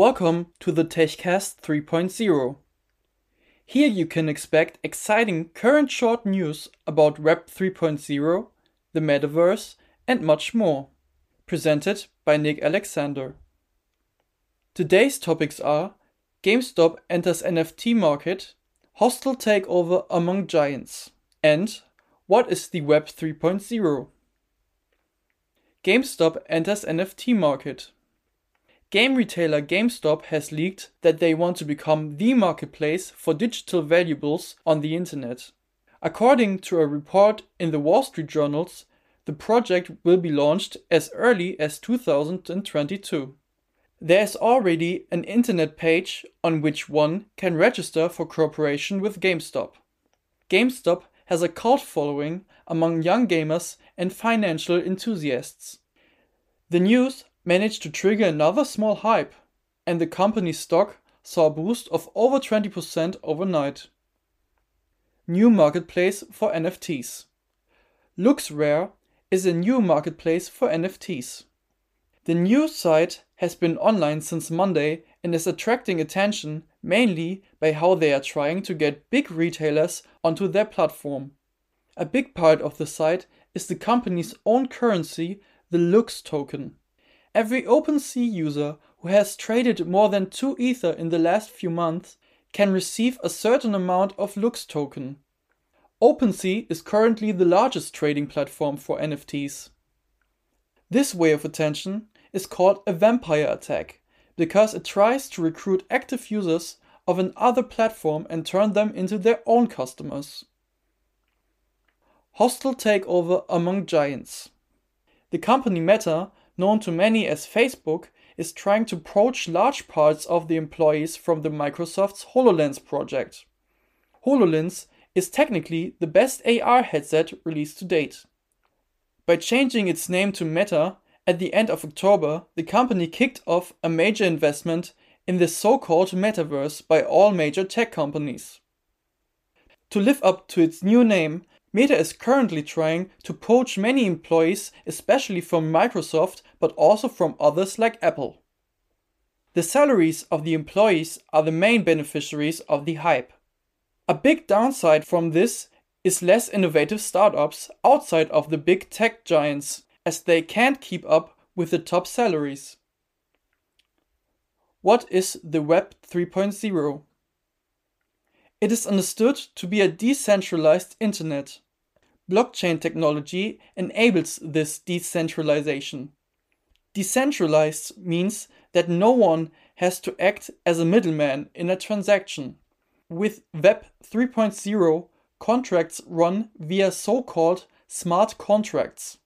Welcome to the TechCast 3.0. Here you can expect exciting current short news about Web 3.0, the metaverse, and much more. Presented by Nick Alexander. Today's topics are GameStop enters NFT market, hostile takeover among giants, and what is the Web 3.0? GameStop enters NFT market. Game retailer GameStop has leaked that they want to become the marketplace for digital valuables on the internet. According to a report in the Wall Street Journals, the project will be launched as early as 2022. There is already an internet page on which one can register for cooperation with GameStop. GameStop has a cult following among young gamers and financial enthusiasts. The news managed to trigger another small hype, and the company's stock saw a boost of over 20% overnight. New marketplace for NFTs. LooksRare is a new marketplace for NFTs. The new site has been online since Monday and is attracting attention mainly by how they are trying to get big retailers onto their platform. A big part of the site is the company's own currency, the Looks token. Every OpenSea user who has traded more than 2 Ether in the last few months can receive a certain amount of Looks token. OpenSea is currently the largest trading platform for NFTs. This way of attention is called a vampire attack because it tries to recruit active users of another platform and turn them into their own customers. Hostile takeover among giants. The company Meta known to many as Facebook, is trying to poach large parts of the employees from the Microsoft's HoloLens project. HoloLens is technically the best AR headset released to date. By changing its name to Meta at the end of October, the company kicked off a major investment in the so called metaverse by all major tech companies. To live up to its new name, Meta is currently trying to poach many employees, especially from Microsoft, but also from others like Apple. The salaries of the employees are the main beneficiaries of the hype. A big downside from this is less innovative startups outside of the big tech giants, as they can't keep up with the top salaries. What is the Web 3.0? It is understood to be a decentralized internet. Blockchain technology enables this decentralization. Decentralized means that no one has to act as a middleman in a transaction. With Web 3.0, contracts run via so called smart contracts.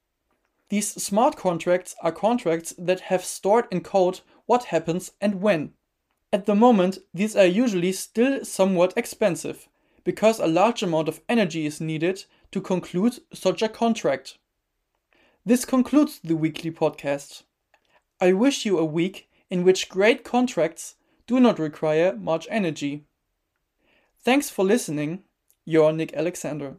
These smart contracts are contracts that have stored in code what happens and when. At the moment, these are usually still somewhat expensive, because a large amount of energy is needed to conclude such a contract. This concludes the weekly podcast. I wish you a week in which great contracts do not require much energy. Thanks for listening. Your Nick Alexander.